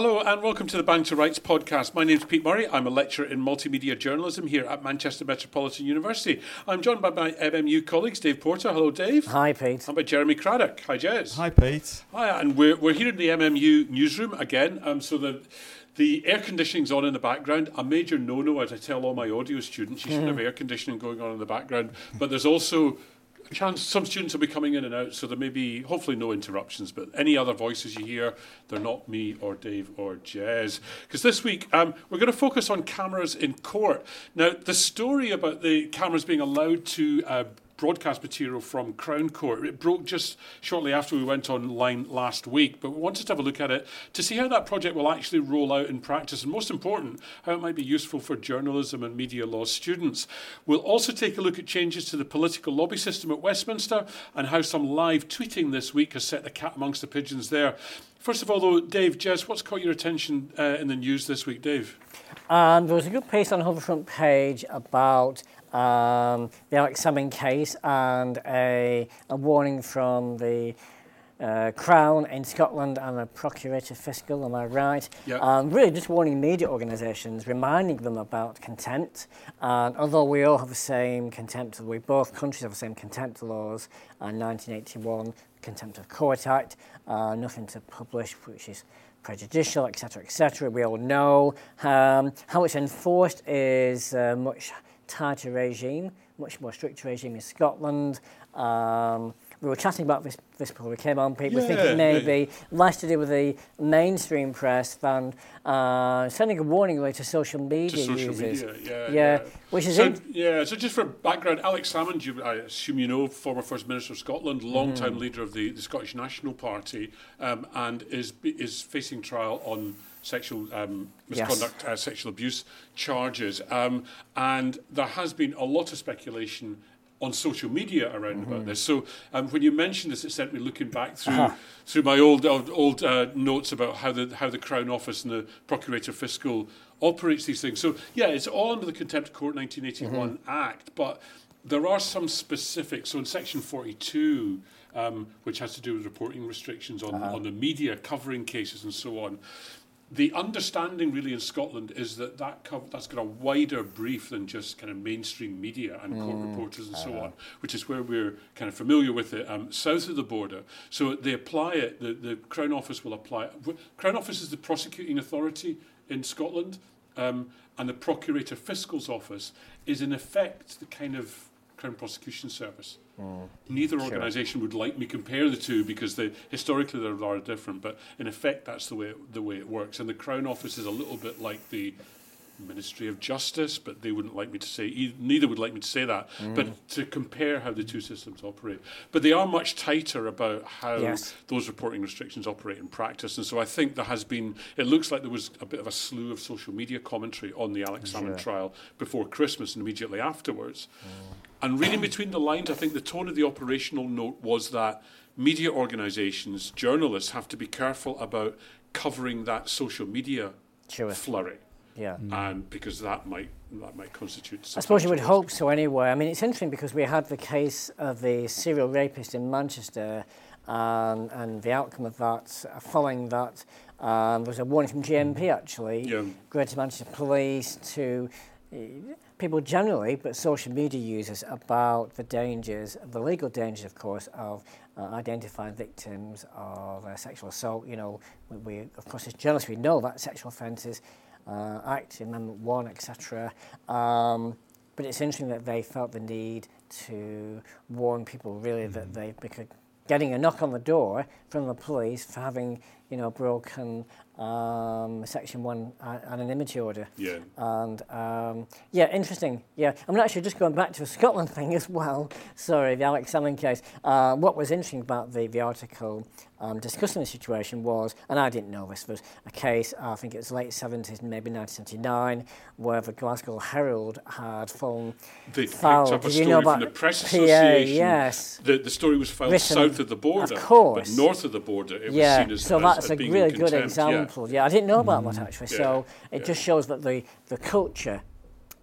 Hello and welcome to the Bang to Rights podcast. My name is Pete Murray. I'm a lecturer in multimedia journalism here at Manchester Metropolitan University. I'm joined by my MMU colleagues, Dave Porter. Hello, Dave. Hi, Pete. And by Jeremy Craddock. Hi, Jez. Hi, Pete. Hi, and we're, we're here in the MMU newsroom again. Um, so the the air conditioning's on in the background. A major no-no, as I tell all my audio students, you shouldn't have air conditioning going on in the background. But there's also a chance some students will be coming in and out, so there may be hopefully no interruptions. But any other voices you hear, they're not me or Dave or Jez. Because this week um, we're going to focus on cameras in court. Now, the story about the cameras being allowed to uh, broadcast material from Crown Court. It broke just shortly after we went online last week, but we wanted to have a look at it to see how that project will actually roll out in practice, and most important, how it might be useful for journalism and media law students. We'll also take a look at changes to the political lobby system at Westminster and how some live tweeting this week has set the cat amongst the pigeons there. First of all, though, Dave, Jez, what's caught your attention uh, in the news this week, Dave? Um, there was a good piece on the front page about um, the Alex Salmond case and a, a warning from the uh, Crown in Scotland and the Procurator Fiscal, am I right? Yeah. Um, really just warning media organisations, reminding them about contempt. And although we all have the same contempt, we both countries have the same contempt laws, and 1981 Contempt of Court Act, uh, nothing to publish, which is prejudicial, etc., etc. We all know um, how it's enforced is uh, much tighter regime, much more strict regime in Scotland. Um, we were chatting about this, this before we came on, people Yeah, thinking maybe yeah. less to do with the mainstream press than uh, sending a warning away to social media to social users. media. Yeah, Yeah, which is so, in- yeah. So just for background, Alex Salmond, you, I assume you know, former First Minister of Scotland, long-time Mm-hmm. leader of the, the Scottish National Party, um, and is is facing trial on sexual um, Yes. misconduct, uh, sexual abuse charges, um, and there has been a lot of speculation. On social media around Mm-hmm. about this, so um, when you mentioned this, it sent me looking back through Uh-huh. through my old old, old uh, notes about how the how the Crown Office and the Procurator Fiscal operates these things. So yeah, it's all under the Contempt of Court 1981 Mm-hmm. Act, but there are some specifics. So in Section 42, um, which has to do with reporting restrictions on, Uh-huh. on the media covering cases and so on. The understanding really in Scotland is that, that cov- that's got a wider brief than just kind of mainstream media and court Mm. reporters and Uh-huh. so on, which is where we're kind of familiar with it um, south of the border. So they apply it, the, the Crown Office will apply it. Crown Office is the prosecuting authority in Scotland, um, and the Procurator Fiscal's Office is in effect the kind of Crown Prosecution Service. Mm. Neither organisation would like me compare the two because they historically they're rather different, but in effect that's the way it, the way it works. And the Crown Office is a little bit like the Ministry of Justice, but they wouldn't like me to say. Neither would like me to say that. Mm. But to compare how the two systems operate, but they are much tighter about how Yes. those reporting restrictions operate in practice. And so I think there has been. It looks like there was a bit of a slew of social media commentary on the Alex Salmond trial before Christmas and immediately afterwards. Mm. And reading between the lines, I think the tone of the operational note was that media organisations, journalists, have to be careful about covering that social media Sure. flurry, Yeah. and because that might that might constitute. I suppose you would hope so anyway. I mean, it's interesting because we had the case of the serial rapist in Manchester, and, and the outcome of that, uh, following that, um, there was a warning from GMP actually, Yeah. Greater Manchester Police to people generally, but social media users about the dangers, the legal dangers, of course, of uh, identifying victims of uh, sexual assault. You know, we, we, of course, as journalists, we know that sexual offences uh, Act, Amendment 1, etc. Um, but it's interesting that they felt the need to warn people really that they, because getting a knock on the door from the police for having, you know, broken um, Section 1 a- anonymity order. Yeah. And um, yeah, interesting. Yeah, I'm actually just going back to the Scotland thing as well. Sorry, the Alex Salmond case. Uh, what was interesting about the, the article um, discussing the situation was, and I didn't know this, was a case, I think it was late 70s, maybe 1979, where the Glasgow Herald had fallen They picked up a story you know from the Press PA? Association. Yes. The, the story was filed Written- south of the border, of course. but north of the border it was seen as, so as, that's as a really good contempt, yeah. example. Yeah. I didn't know about that actually. Yeah, So it yeah. just shows that the, the culture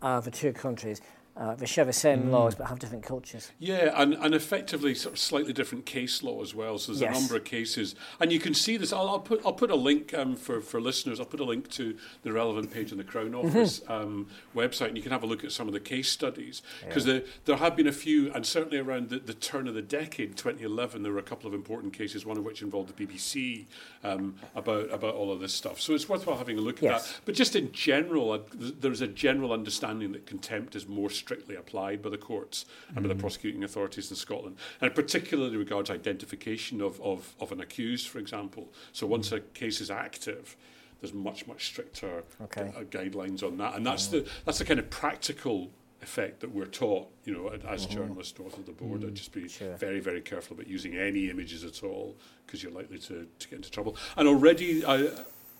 of the two countries uh, they share the same mm. laws but have different cultures. Yeah, and, and effectively sort of slightly different case law as well. So there's yes. a number of cases, and you can see this. I'll, I'll put I'll put a link um, for for listeners. I'll put a link to the relevant page on the Crown. Office mm-hmm. um, website, and you can have a look at some of the case studies because yeah. there have been a few, and certainly around the, the, turn of the decade, 2011, there were a couple of important cases. One of which involved the BBC um, about about all of this stuff. So it's worthwhile having a look yes. at that. But just in general, uh, there's a general understanding that contempt is more strictly applied by the courts and by the mm. prosecuting authorities in Scotland, and particularly regards identification of, of, of an accused, for example. So once mm. a case is active, there's much much stricter okay. uh, guidelines on that, and that's mm. the that's the kind of practical effect that we're taught, you know, as mm-hmm. journalists north of the border, mm, just be sure. very, very careful about using any images at all because you're likely to, to get into trouble. And already, uh,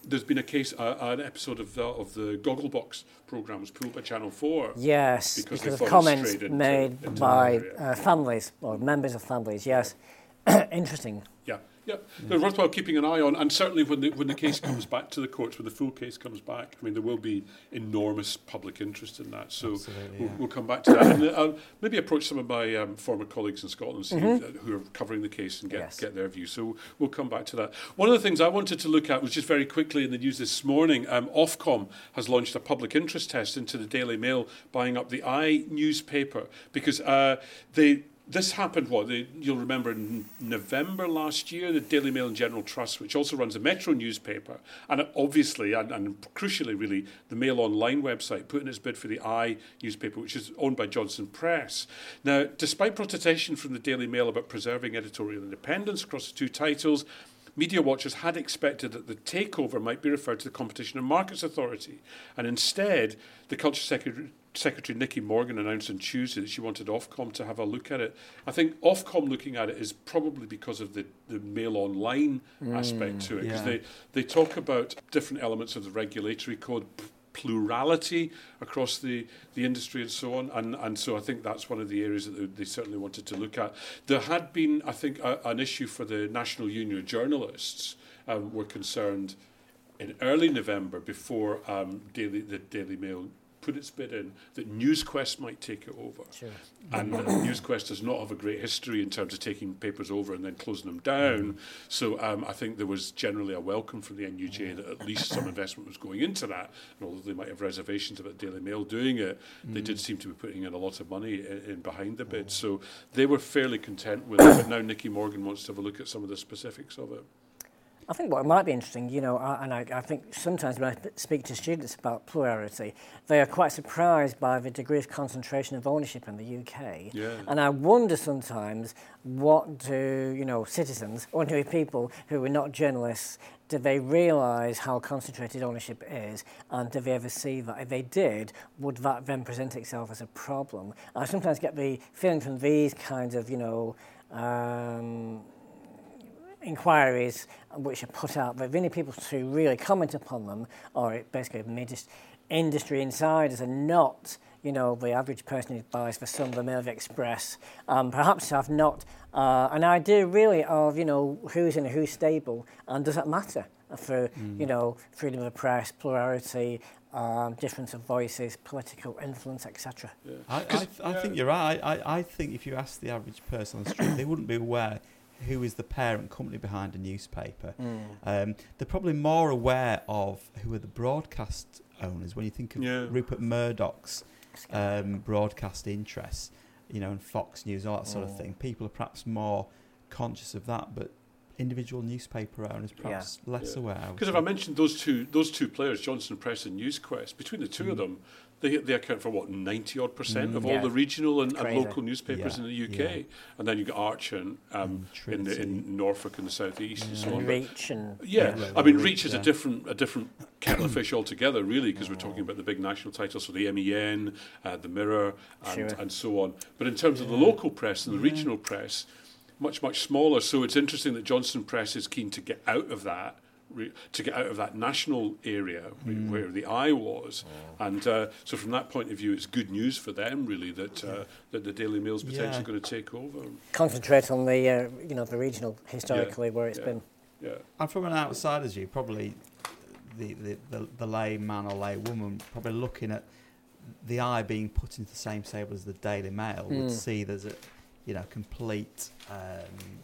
there's been a case, uh, an episode of the, of the Gogglebox program was pulled by Channel 4. Yes, because, because of comments made into, into by uh, families or members of families, yes. Interesting. Yeah. Yeah, they're worthwhile keeping an eye on, and certainly when the when the case comes back to the courts, when the full case comes back, I mean there will be enormous public interest in that. So we'll, yeah. we'll, come back to that, and I'll uh, maybe approach some of my um, former colleagues in Scotland mm-hmm. who are covering the case and get yes. get their view. So we'll come back to that. One of the things I wanted to look at was just very quickly in the news this morning. Um, Ofcom has launched a public interest test into the Daily Mail, buying up the i newspaper because uh, they this happened, what, the, you'll remember in November last year, the Daily Mail and General Trust, which also runs a Metro newspaper, and obviously, and, and crucially, really, the Mail Online website, put in its bid for the I newspaper, which is owned by Johnston Press. Now, despite protestation from the Daily Mail about preserving editorial independence across the two titles, media watchers had expected that the takeover might be referred to the Competition and Markets Authority, and instead, the Culture Secretary Secretary Nicky Morgan announced on Tuesday that she wanted Ofcom to have a look at it. I think Ofcom looking at it is probably because of the, the mail online mm, aspect to it, because yeah. they, they talk about different elements of the regulatory code, plurality across the, the industry and so on. And, and so I think that's one of the areas that they, certainly wanted to look at. There had been, I think, a, an issue for the National Union of Journalists um, were concerned in early November before um, Daily, the Daily Mail put its bid in that NewsQuest might take it over. Sure. And uh, NewsQuest does not have a great history in terms of taking papers over and then closing them down. Mm. So um, I think there was generally a welcome from the NUJ that at least some investment was going into that. And although they might have reservations about Daily Mail doing it, mm. they did seem to be putting in a lot of money in, in behind the bid. So they were fairly content with it. But now Nicky Morgan wants to have a look at some of the specifics of it. I think what might be interesting, you know, and I, I, think sometimes when I speak to students about plurality, they are quite surprised by the degree of concentration of ownership in the UK. Yeah. And I wonder sometimes what do, you know, citizens, ordinary people who are not journalists, do they realise how concentrated ownership is and do they ever see that? If they did, would that then present itself as a problem? I sometimes get the feeling from these kinds of, you know, um, inquiries which are put out, but many people to really comment upon them are basically just industry insiders and not you know, the average person who buys for some the Mail Express, um, perhaps have not uh, an idea really of, you know, who's in who's stable and does that matter for, mm. you know, freedom of the press, plurality, um, difference of voices, political influence, etc. Yeah. I, I, th- I think you're right. I, I think if you ask the average person on the street, they wouldn't be aware who is the parent company behind a newspaper. Mm. Um, they're probably more aware of who are the broadcast owners. When you think of yeah. Rupert Murdoch's um, broadcast interests, you know, and Fox News, all that sort mm. of thing, people are perhaps more conscious of that. But individual newspaper owners perhaps yeah. less yeah. aware. Because if I mentioned those two, those two players, Johnston Press and NewsQuest, between the two mm. of them, they, they account for what ninety odd percent mm, of yeah. all the regional and, and local newspapers yeah. in the UK, yeah. and then you got and, um, mm, in, the, in Norfolk in the southeast and so on. Reach and yeah, I mean Reach is a different a different kettle of fish altogether, really, because we're talking about the big national titles, so the MEN, uh, the Mirror, and, sure. and so on. But in terms of the local press and the regional press, much much smaller. So it's interesting that Johnston Press is keen to get out of that to get out of that national area mm. where the eye was, oh. and uh, so from that point of view, it's good news for them really that uh, that the Daily Mail's potentially yeah. going to take over. Concentrate on the uh, you know the regional historically yeah. where it's yeah. been. Yeah. And from an outsider's view, probably the, the, the, the layman or laywoman probably looking at the eye being put into the same table as the Daily Mail would Mm. see there's a you know complete um,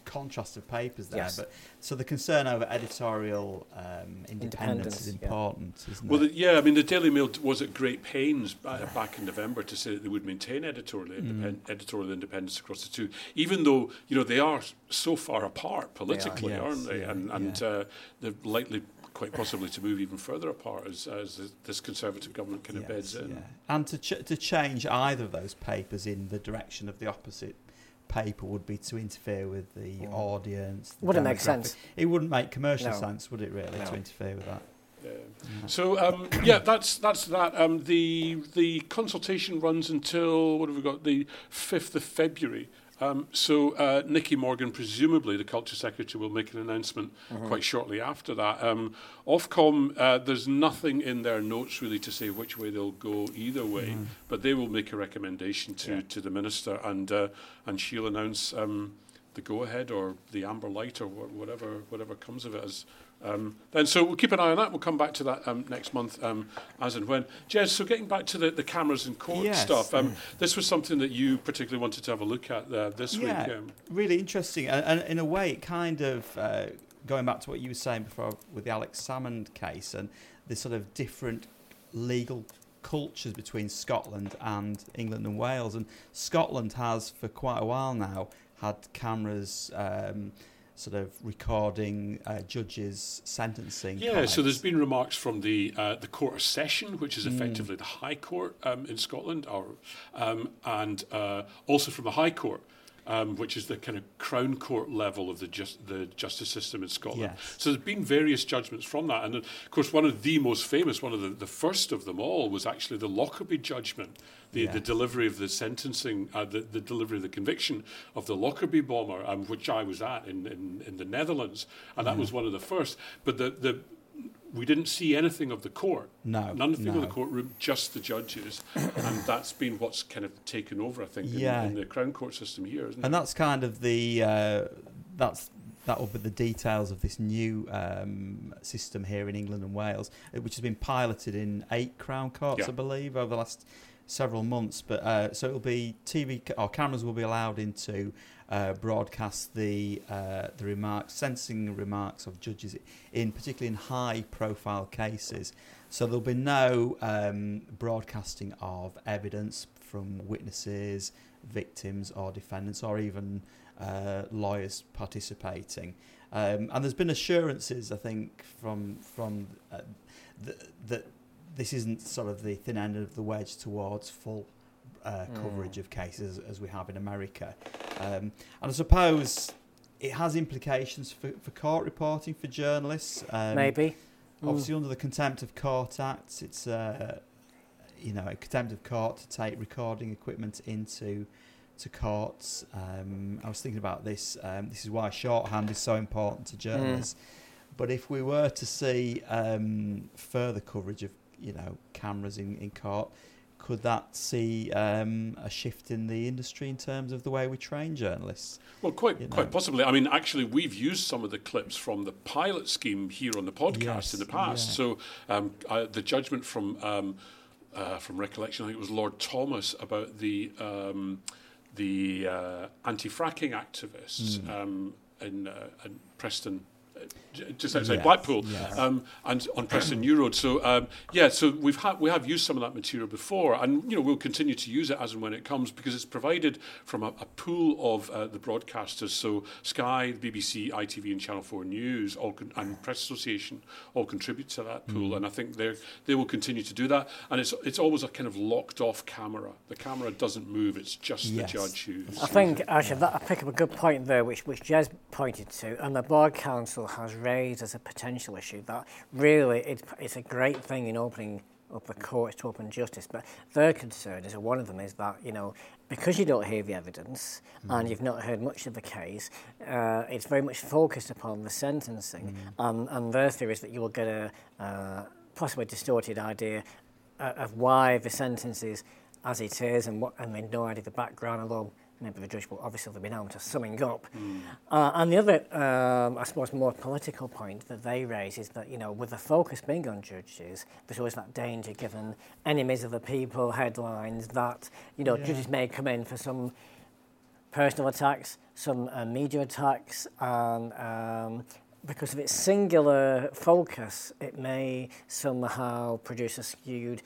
contrast of papers there. Yes. But so the concern over editorial um, independence, Independence, is yeah. important, isn't Well, it? the, yeah, I mean, the Daily Mail was at great pains back in November to say that they would maintain editorial, independ- editorial independence across the two, even though you know they are so far apart politically, yes, aren't they? yeah, and and yeah. uh, they're likely, quite possibly, to move even further apart as, as this Conservative government kind of beds in. yeah. And to ch- to change either of those papers in the direction of the opposite paper would be to interfere with the mm. audience. The wouldn't make sense. It wouldn't make commercial no. sense, would it? Really, no. to interfere with that. Yeah. So um, yeah, that's that's that. Um, the the consultation runs until what have we got? The fifth of February. Um, so uh, Nicky Morgan, presumably the culture secretary, will make an announcement quite shortly after that. Um, Ofcom, uh, there's nothing in their notes really to say which way they'll go either way, but they will make a recommendation to, Yeah. to the minister, and uh, and she'll announce um, the go ahead or the amber light or wha- whatever whatever comes of it as um, then so we'll keep an eye on that. We'll come back to that um, next month um, as and when. Jez, so getting back to the, the cameras and court Yes. stuff, um, this was something that you particularly wanted to have a look at uh, this Yeah. week. Um, really interesting, and, and in a way, it kind of uh, going back to what you were saying before with the Alex Salmond case and the sort of different legal cultures between Scotland and England and Wales. And Scotland has, for quite a while now, had cameras. Um, Sort of recording uh, judges' sentencing. yeah, so there's been remarks from the uh, the Court of Session, which is Mm. effectively the High Court um, in Scotland, or, um, and uh, also from the High Court. Um, which is the kind of Crown Court level of the just the justice system in Scotland. Yes. So there's been various judgments from that, and of course, one of the most famous, one of the, the first of them all, was actually the Lockerbie judgment, the, the delivery of the sentencing, uh, the, the delivery of the conviction of the Lockerbie bomber, um, which I was at in, in, in the Netherlands, and that was one of the first. But the, the we didn't see anything of the court. No, Nothing of the no. courtroom, just the judges, and that's been what's kind of taken over, I think, Yeah. in, in the Crown Court system here, isn't and it? that's kind of the uh, that's that will be the details of this new um, system here in England and Wales, uh, which has been piloted in eight Crown Courts, Yeah. I believe, over the last several months. But uh, so it'll be TV or cameras will be allowed into uh, broadcast the uh, the remarks, sentencing remarks of judges in particularly in high profile cases. So there'll be no um, broadcasting of evidence from witnesses, victims, or defendants, or even uh, lawyers participating. Um, and there's been assurances, I think, from from uh, th- that this isn't sort of the thin end of the wedge towards full uh, Mm. coverage of cases as we have in America. Um, and I suppose it has implications for, for court reporting for journalists. Um, Maybe. Mm. Obviously, under the Contempt of Court Act, it's uh, you know a contempt of court to take recording equipment into to courts. Um, I was thinking about this. Um, this is why shorthand is so important to journalists. But if we were to see um, further coverage of you know cameras in, in court, could that see um, a shift in the industry in terms of the way we train journalists? Well, quite you know. quite possibly. I mean, actually, we've used some of the clips from the pilot scheme here on the podcast Yes, in the past. yeah. So um, uh, the judgment from um, uh, from recollection, I think it was Lord Thomas about the um, the uh, anti-fracking activists um, in, uh, in Preston. J- Just outside Yes, Blackpool, yes. um, and on Preston New Road. So um, yeah, so we've had we have used some of that material before, and you know we'll continue to use it as and when it comes because it's provided from a, a pool of uh, the broadcasters. So Sky, BBC, ITV, and Channel Four News, all con- and Press Association all contribute to that pool, and I think they they will continue to do that. And it's it's always a kind of locked off camera. The camera doesn't move; it's just Yes. the judge who's. I think actually that I pick up a good point there, which which Jez pointed to, and the Bar Council has raised as a potential issue that really it, it's a great thing in opening up the courts to open justice, but their concern is one of them is that you know because you don't hear the evidence and you've not heard much of the case, uh, it's very much focused upon the sentencing, and, and their theory is that you will get a uh, possibly distorted idea uh, of why the sentence is as it is and what and then no idea the background although maybe the judge will obviously have been known to summing up. Mm. Uh, and the other, um, I suppose, more political point that they raise is that, you know, with the focus being on judges, there's always that danger given enemies of the people headlines that, you know, yeah. judges may come in for some personal attacks, some uh, media attacks, and um, because of its singular focus, it may somehow produce a skewed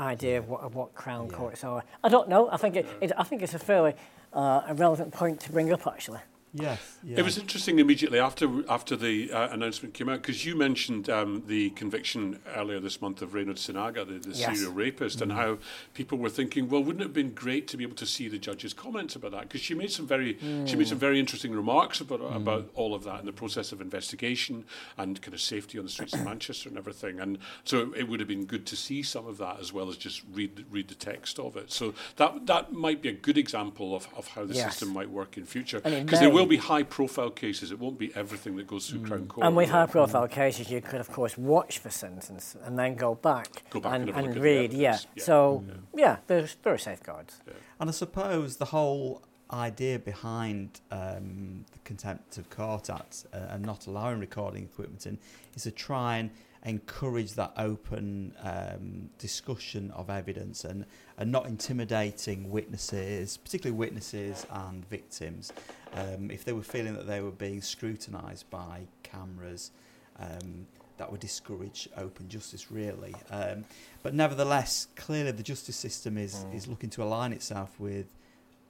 idea of what, of what Crown yeah. courts are. I don't know. I think it, it I think it's a fairly uh, a relevant point to bring up actually. Yes, yeah. It was interesting immediately after after the uh, announcement came out because you mentioned um, the conviction earlier this month of Reynhard Sinaga, the, the yes. serial rapist, mm. and how people were thinking, well, wouldn't it have been great to be able to see the judge's comments about that? Because she made some very mm. she made some very interesting remarks about mm. about all of that in the process of investigation and kind of safety on the streets of Manchester and everything. And so it would have been good to see some of that as well as just read read the text of it. So that that might be a good example of, of how the yes. system might work in future because there will will be high profile cases. It won't be everything that goes through mm. Crown Court. And with high profile mm. cases, you could, of course, watch the sentence and then go back, go back and, and, and read. Yeah. yeah. So, mm. yeah, there's, there are safeguards. Yeah. And I suppose the whole idea behind um, the Contempt of Court Act uh, and not allowing recording equipment in is to try and encourage that open um, discussion of evidence and, and not intimidating witnesses, particularly witnesses and victims, um, if they were feeling that they were being scrutinised by cameras. Um, that would discourage open justice, really. Um, but nevertheless, clearly the justice system is, mm. is looking to align itself with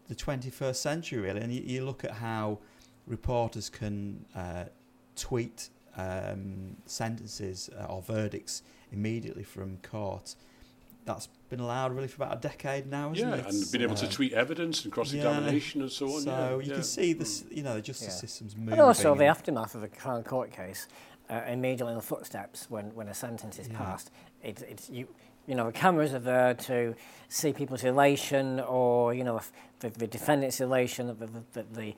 the 21st century, really. And you, you look at how reporters can uh, tweet um, sentences uh, or verdicts immediately from court. That's been allowed really for about a decade now, isn't yeah, it? and been able to tweet evidence and cross-examination yeah, and so on. So yeah, you yeah. can see this, you know, the justice yeah. system's moving. And also the aftermath of a Crown Court case, uh, immediately in the footsteps when, when a sentence is passed, it, it's you. You know, the cameras are there to see people's elation, or you know, the, the defendant's elation, the, the, the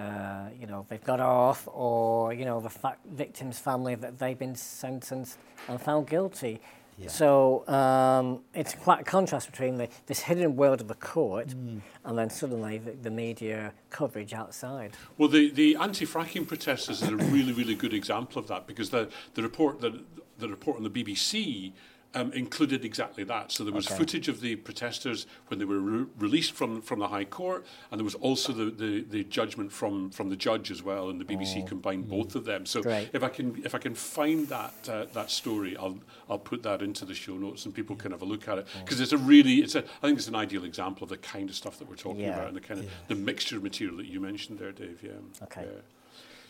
uh, you know, they've got off, or you know, the fa- victim's family that they've been sentenced and found guilty. Yeah. So um, it's quite a contrast between the, this hidden world of the court mm. and then suddenly the, the, media coverage outside. Well, the, the anti-fracking protesters is a really, really good example of that because the, the report that the report on the BBC um, included exactly that. So there was okay. footage of the protesters when they were re- released from from the High Court, and there was also the, the, the judgment from, from the judge as well. And the BBC oh. combined mm. both of them. So Great. if I can if I can find that uh, that story, I'll I'll put that into the show notes and people can have a look at it because oh. it's a really it's a I think it's an ideal example of the kind of stuff that we're talking yeah. about and the kind of yeah. the mixture of material that you mentioned there, Dave. Yeah. Okay. Yeah.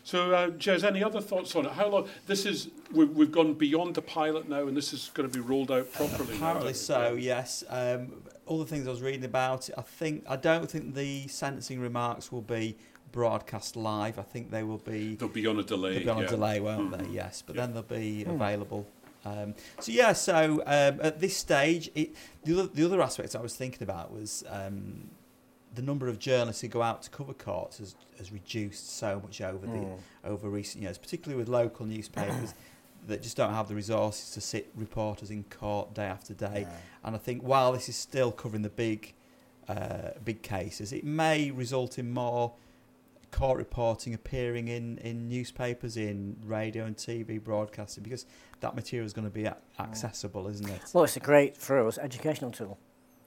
So, uh, Jez, any other thoughts on it? How long? This is we've, we've gone beyond the pilot now, and this is going to be rolled out properly. Apparently so. Yes. Um, all the things I was reading about it, I think I don't think the sentencing remarks will be broadcast live. I think they will be. They'll be on a delay. They'll be on yeah. a delay, won't mm-hmm. they? Yes, but yeah. then they'll be mm. available. Um, so yeah, so um, at this stage, it, the other the other aspect I was thinking about was um, the number of journalists who go out to cover courts has, has reduced so much over the mm. over recent years, particularly with local newspapers that just don't have the resources to sit reporters in court day after day. Yeah. And I think while this is still covering the big uh, big cases, it may result in more court reporting appearing in, in newspapers, in radio and TV broadcasting, because that material is going to be a- accessible, isn't it? Well, it's a great, for us, educational tool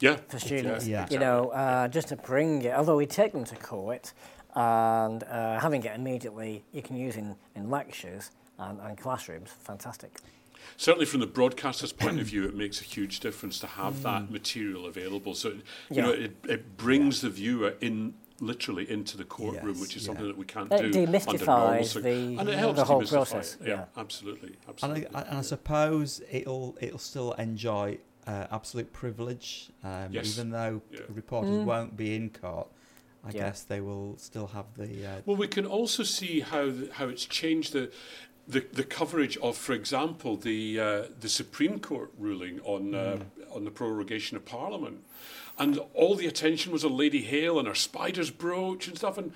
yeah. for students. Yeah. You know, uh, just to bring it, although we take them to court and uh, having it immediately, you can use in, in lectures and, and classrooms, fantastic. Certainly, from the broadcaster's point of view, it makes a huge difference to have mm. that material available. So, you yeah. know, it, it brings yeah. the viewer in literally into the courtroom, yes, which is yeah. something that we can't it do demystifies under normal the, and it helps the whole process. It. Yeah, yeah, absolutely, absolutely. And I, and I suppose it'll it'll still enjoy uh, absolute privilege, um, yes. even though yeah. reporters mm. won't be in court. I yeah. guess they will still have the. Uh, well, we can also see how the, how it's changed the. The, the coverage of, for example, the uh, the Supreme Court ruling on uh, mm. on the prorogation of Parliament, and all the attention was on Lady Hale and her spider's brooch and stuff, and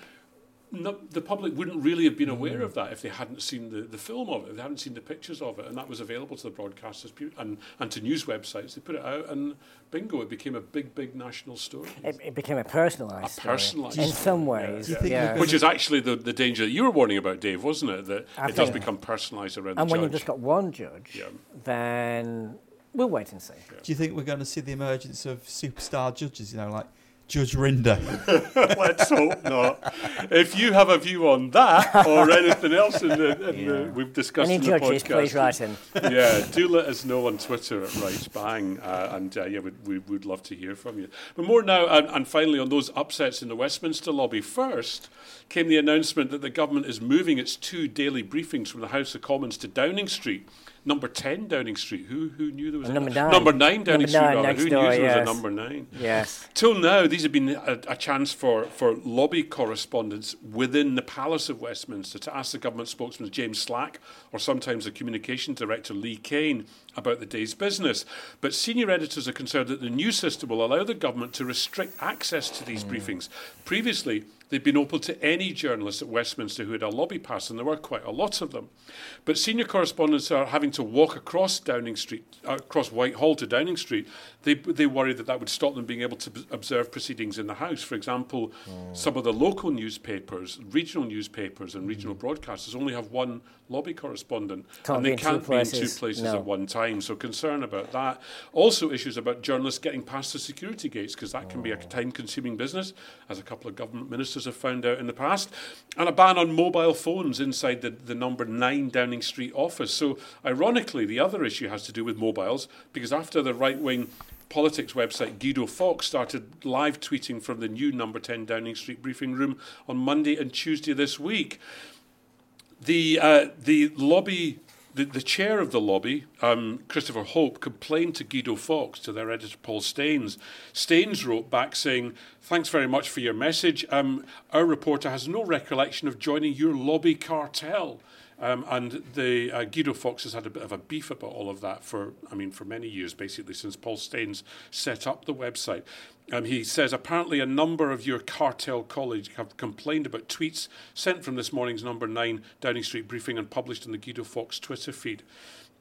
no, the public wouldn't really have been aware of mm. that if they hadn't seen the, the film of it, if they hadn't seen the pictures of it, and that was available to the broadcasters and, and to news websites. They put it out, and bingo, it became a big, big national story. It, it became a personalised A personalised story. In some yeah, ways, yeah. yeah. Which is actually the, the danger that you were warning about, Dave, wasn't it? That I it does become personalised around the store. And the when judge. you've just got one judge, Yeah. then we'll wait and see. Do you think we're going to see the emergence of superstar judges? You know, like Judge Rinder. Let's hope not. If you have a view on that or anything else in the, in the we've discussed Any in the judges, podcast, please write in. yeah, do let us know on Twitter at Right Bang, uh, and uh, yeah, we'd, we would love to hear from you. But more now, and, and finally, on those upsets in the Westminster lobby. First came the announcement that the government is moving its two daily briefings from the House of Commons to Downing Street. Number 10 Downing Street. Who who knew there was Number a nine. number 9 Downing Number Street? nine rather. Who door, knew there was a number 9? Yes. Till now, these have been a, a chance for, for lobby correspondents within the Palace of Westminster to ask the government spokesman James Slack or sometimes the communication director Lee Cain about the day's business. But senior editors are concerned that the new system will allow the government to restrict access to these hmm. briefings. Previously, They'd been open to any journalist at Westminster who had a lobby pass, and there were quite a lot of them. But senior correspondents are having to walk across Downing Street, uh, across Whitehall to Downing Street. They, they worry that that would stop them being able to b- observe proceedings in the House. For example, some of the local newspapers, regional newspapers, and regional broadcasters only have one lobby correspondent, Can't and they can't be in two places. No. at one time. So concern about that. Also, issues about journalists getting past the security gates because that can be a time-consuming business, as a couple of government ministers have found out in the past, and a ban on mobile phones inside the, the number nine Downing Street office. So, ironically, the other issue has to do with mobiles because after the right-wing politics website Guido Fawkes started live tweeting from the new number 10 Downing Street briefing room on Monday and Tuesday this week the uh, the lobby. The, the chair of the lobby, um, Christopher Hope, complained to Guido Fawkes, to their editor Paul Staines. Staines wrote back saying, Thanks very much for your message. Um, our reporter has no recollection of joining your lobby cartel. Um, and the uh, Guido Fawkes has had a bit of a beef about all of that for, I mean, for many years, basically, since Paul Staines set up the website. Um, he says apparently a number of your cartel colleagues have complained about tweets sent from this morning's number nine Downing Street briefing and published in the Guido Fawkes Twitter feed.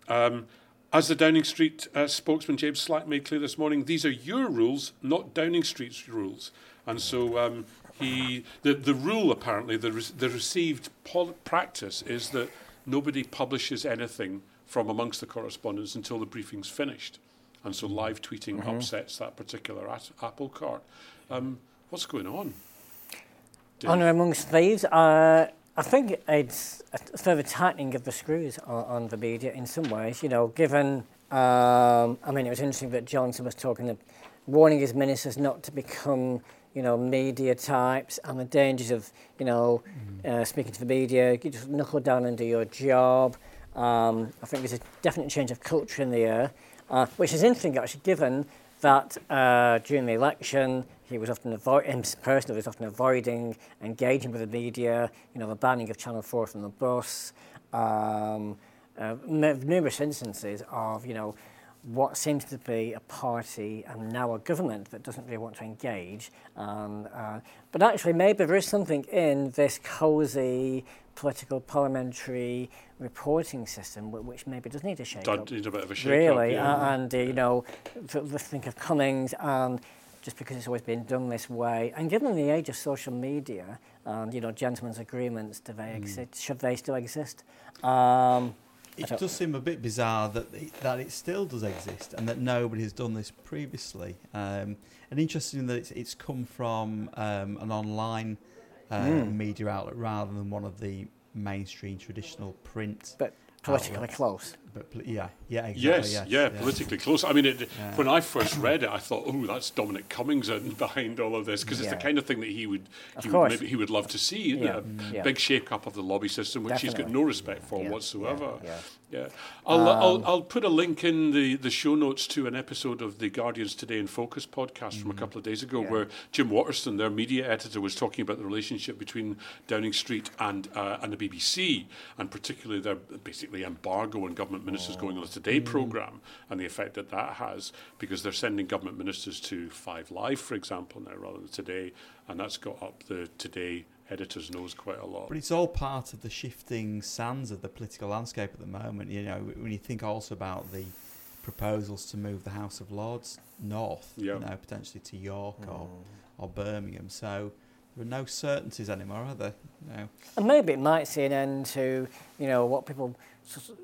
Um, as the Downing Street uh, spokesman James Slack made clear this morning, these are your rules, not Downing Street's rules. And so um, he, the, the rule apparently, the, re- the received pol- practice is that nobody publishes anything from amongst the correspondents until the briefing's finished. And so live tweeting upsets that particular at- apple cart. Um, what's going on? Dave? Honour amongst thieves. Uh, I think it's a further tightening of the screws on, on the media in some ways. You know, given, um, I mean, it was interesting that Johnson was talking, of warning his ministers not to become, you know, media types and the dangers of, you know, uh, speaking to the media. You just knuckle down and do your job. Um, I think there's a definite change of culture in the air, uh, which is interesting actually, given that uh, during the election he was often avoid him personally was often avoiding engaging with the media. You know, the banning of Channel Four from the bus. Um, uh, numerous instances of you know what seems to be a party and now a government that doesn't really want to engage. And, uh, but actually, maybe there is something in this cosy political parliamentary reporting system which maybe does need a shake Done- up. need a bit of a shake Really, up, yeah. and uh, you know, th- th- think of Cummings and just because it's always been done this way, and given the age of social media and you know gentlemen's agreements, do they exist? Should they still exist? Um, It does seem a bit bizarre that it, that it still does exist and that nobody has done this previously. Um, and interesting that it's, it's come from um, an online uh, Mm. media outlet rather than one of the mainstream traditional print. but politically outlets. close. But yeah, yeah, exactly. Yes, yes, yeah, politically close. I mean, it, Yeah. when I first read it, I thought, "Oh, that's Dominic Cummings in behind all of this," because it's the kind of thing that he would, he would maybe he would love to see. Yeah, mm, A yeah. big shake-up of the lobby system, which he's got no respect for Yeah, whatsoever. Yeah, I'll, I'll Um, I'll put a link in the, the show notes to an episode of the Guardian's Today in Focus podcast from a couple of days ago, Yeah. where Jim Waterson, their media editor, was talking about the relationship between Downing Street and uh, and the BBC, and particularly their basically embargo on government ministers going on the Today program and the effect that that has, because they're sending government ministers to Five Live, for example, now rather than Today, and that's got up the Today editors knows quite a lot. But it's all part of the shifting sands of the political landscape at the moment. You know, when you think also about the proposals to move the House of Lords north, Yeah. you know, potentially to York or, or Birmingham. So there are no certainties anymore, are there? No. And maybe it might see an end to, you know, what people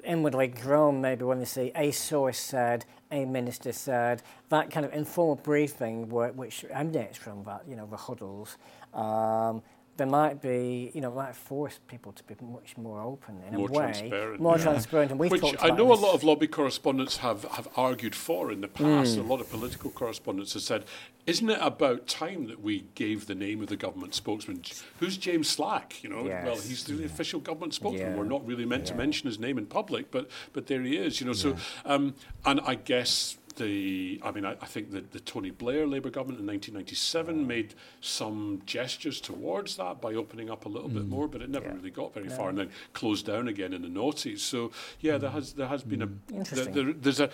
inwardly groan maybe when they see a source said, a minister said, that kind of informal briefing where, which emanates from that, you know, the huddles. Um, there might be, you know, might force people to be much more open in More a way, transparent, more yeah. transparent. And we've Which I know a lot of lobby correspondents have, have argued for in the past. Hmm. A lot of political correspondents have said, isn't it about time that we gave the name of the government spokesman? Who's James Slack? You know, Yes. well, he's the official government spokesman. Yeah. We're not really meant to mention his name in public, but but there he is. You know, so um, and I guess. The, I mean, I, I think that the Tony Blair Labour government in 1997 mm. made some gestures towards that by opening up a little bit mm. more, but it never Yeah. really got very No. far, and then closed down again in the noughties. So yeah, there mm. has there has been a Interesting. there, there's a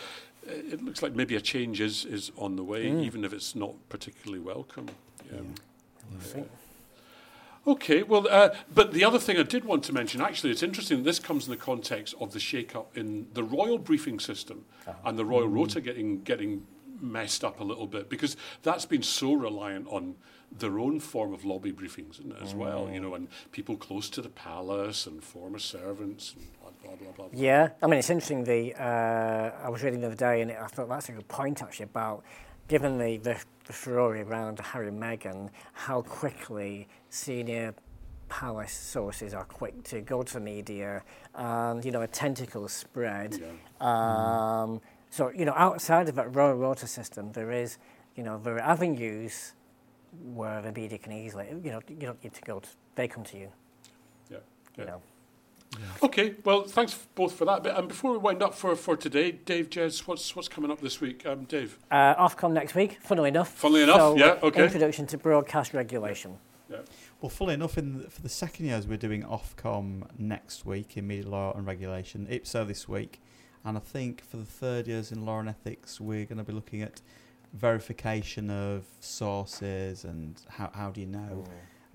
it looks like maybe a change is, is on the way, Mm. even if it's not particularly welcome. Yeah. Yeah. Okay, well, uh, but the other thing I did want to mention, actually, it's interesting. This comes in the context of the shake-up in the royal briefing system and the royal rota getting getting messed up a little bit because that's been so reliant on their own form of lobby briefings as well. You know, and people close to the palace and former servants and blah blah blah blah. blah. Yeah, I mean, it's interesting. The uh, I was reading the other day, and I thought that's a good point actually about given the, the, the furore around Harry and Meghan, how quickly senior palace sources are quick to go to the media, and you know, a tentacle spread. Yeah. Um, so you know, outside of that royal rota system, there is you know there are avenues where the media can easily you know you don't need to go to they come to you. Yeah. You Yeah. know. Okay, well, thanks both for that. But um, before we wind up for, for today, Dave, Jez, what's what's coming up this week? Um, Dave. Uh, Ofcom next week, funnily enough. Funnily enough, So, yeah, okay. Introduction to broadcast regulation. Yeah. Well, fully enough, in the, for the second years, we're doing Ofcom next week in media law and regulation, IPSO this week, and I think for the third years in law and ethics, we're going to be looking at verification of sources and how how do you know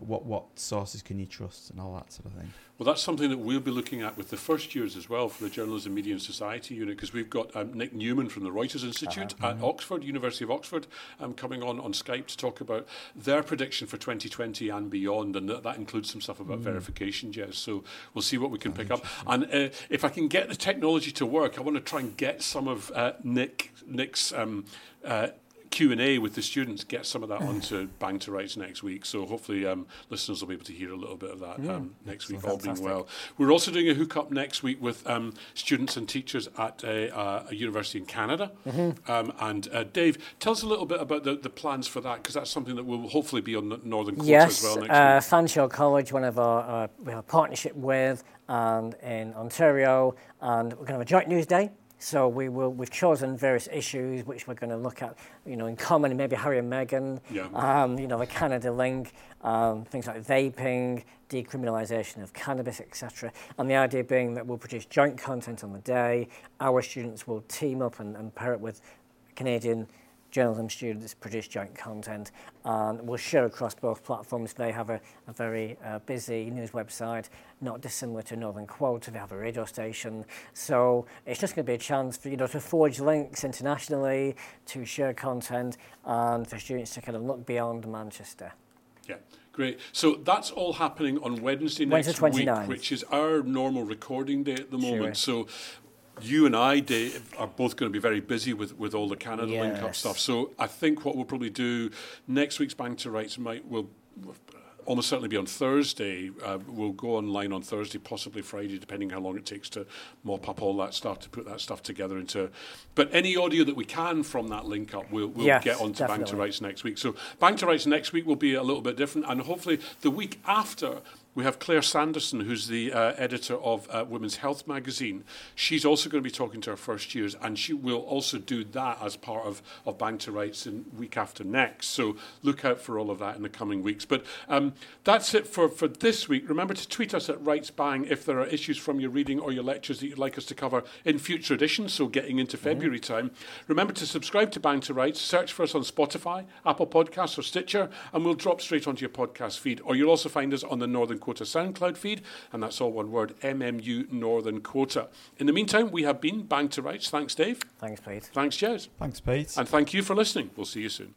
what what sources can you trust and all that sort of thing. Well, that's something that we'll be looking at with the first years as well for the Journalism, Media and Society unit, because we've got um, Nic Newman from the Reuters Institute at Oxford, University of Oxford, um, coming on on Skype to talk about their prediction for 2020 and beyond, and that, that includes some stuff about verification, Jez. So we'll see what we can pick up. And uh, if I can get the technology to work, I want to try and get some of uh, Nick Nick's. Um, uh, Q&A with the students, get some of that onto Bang to Rights next week. So hopefully um, listeners will be able to hear a little bit of that um, next week, all being well. We're also doing a hookup next week with um, students and teachers at a, uh, a university in Canada. Um, and uh, Dave, tell us a little bit about the, the plans for that, because that's something that will hopefully be on the Northern Quota Yes, as well next uh, week. Fanshawe College, one of our uh, we have a partnership with, and in Ontario, and we're going to have a joint news day. So we will we've chosen various issues which we're going to look at, you know, in common, maybe Harry and Meghan, Yeah. um, you know, the Canada link, um, things like vaping, decriminalisation of cannabis, etc. And the idea being that we'll produce joint content on the day. Our students will team up and, and pair it with Canadian journalism students produce joint content and we'll share across both platforms. They have a, a very uh, busy news website, not dissimilar to Northern Quota. They have a radio station. So it's just going to be a chance for you know to forge links internationally, to share content, and for students to kind of look beyond Manchester. Yeah, great. So that's all happening on Wednesday Wednesday next week, which is our normal recording day at the Sure. moment. So you and I, Dave, are both going to be very busy with, with all the Canada link up stuff. So I think what we'll probably do next week's Bang to Rights might will almost certainly be on Thursday. Uh, we'll go online on Thursday, possibly Friday, depending how long it takes to mop up all that stuff to put that stuff together into. But any audio that we can from that link up, we'll, we'll Yes, get onto Bang to Rights next week. So Bang to Rights next week will be a little bit different, and hopefully the week after We have Claire Sanderson, who's the uh, editor of uh, Women's Health magazine. She's also going to be talking to her first years, and she will also do that as part of, of Bang to Rights in week after next. So look out for all of that in the coming weeks. But um, that's it for, for this week. Remember to tweet us at Rights Bang if there are issues from your reading or your lectures that you'd like us to cover in future editions, so getting into mm-hmm. February time. Remember to subscribe to Bang to Rights, search for us on Spotify, Apple Podcasts, or Stitcher, and we'll drop straight onto your podcast feed. Or you'll also find us on the Northern Quarter SoundCloud feed, and that's all one word MMU Northern Quota. In the meantime, we have been Bang to Rights. Thanks, Dave. Thanks, Pete. Thanks, Jez. Thanks, Pete. And thank you for listening. We'll see you soon.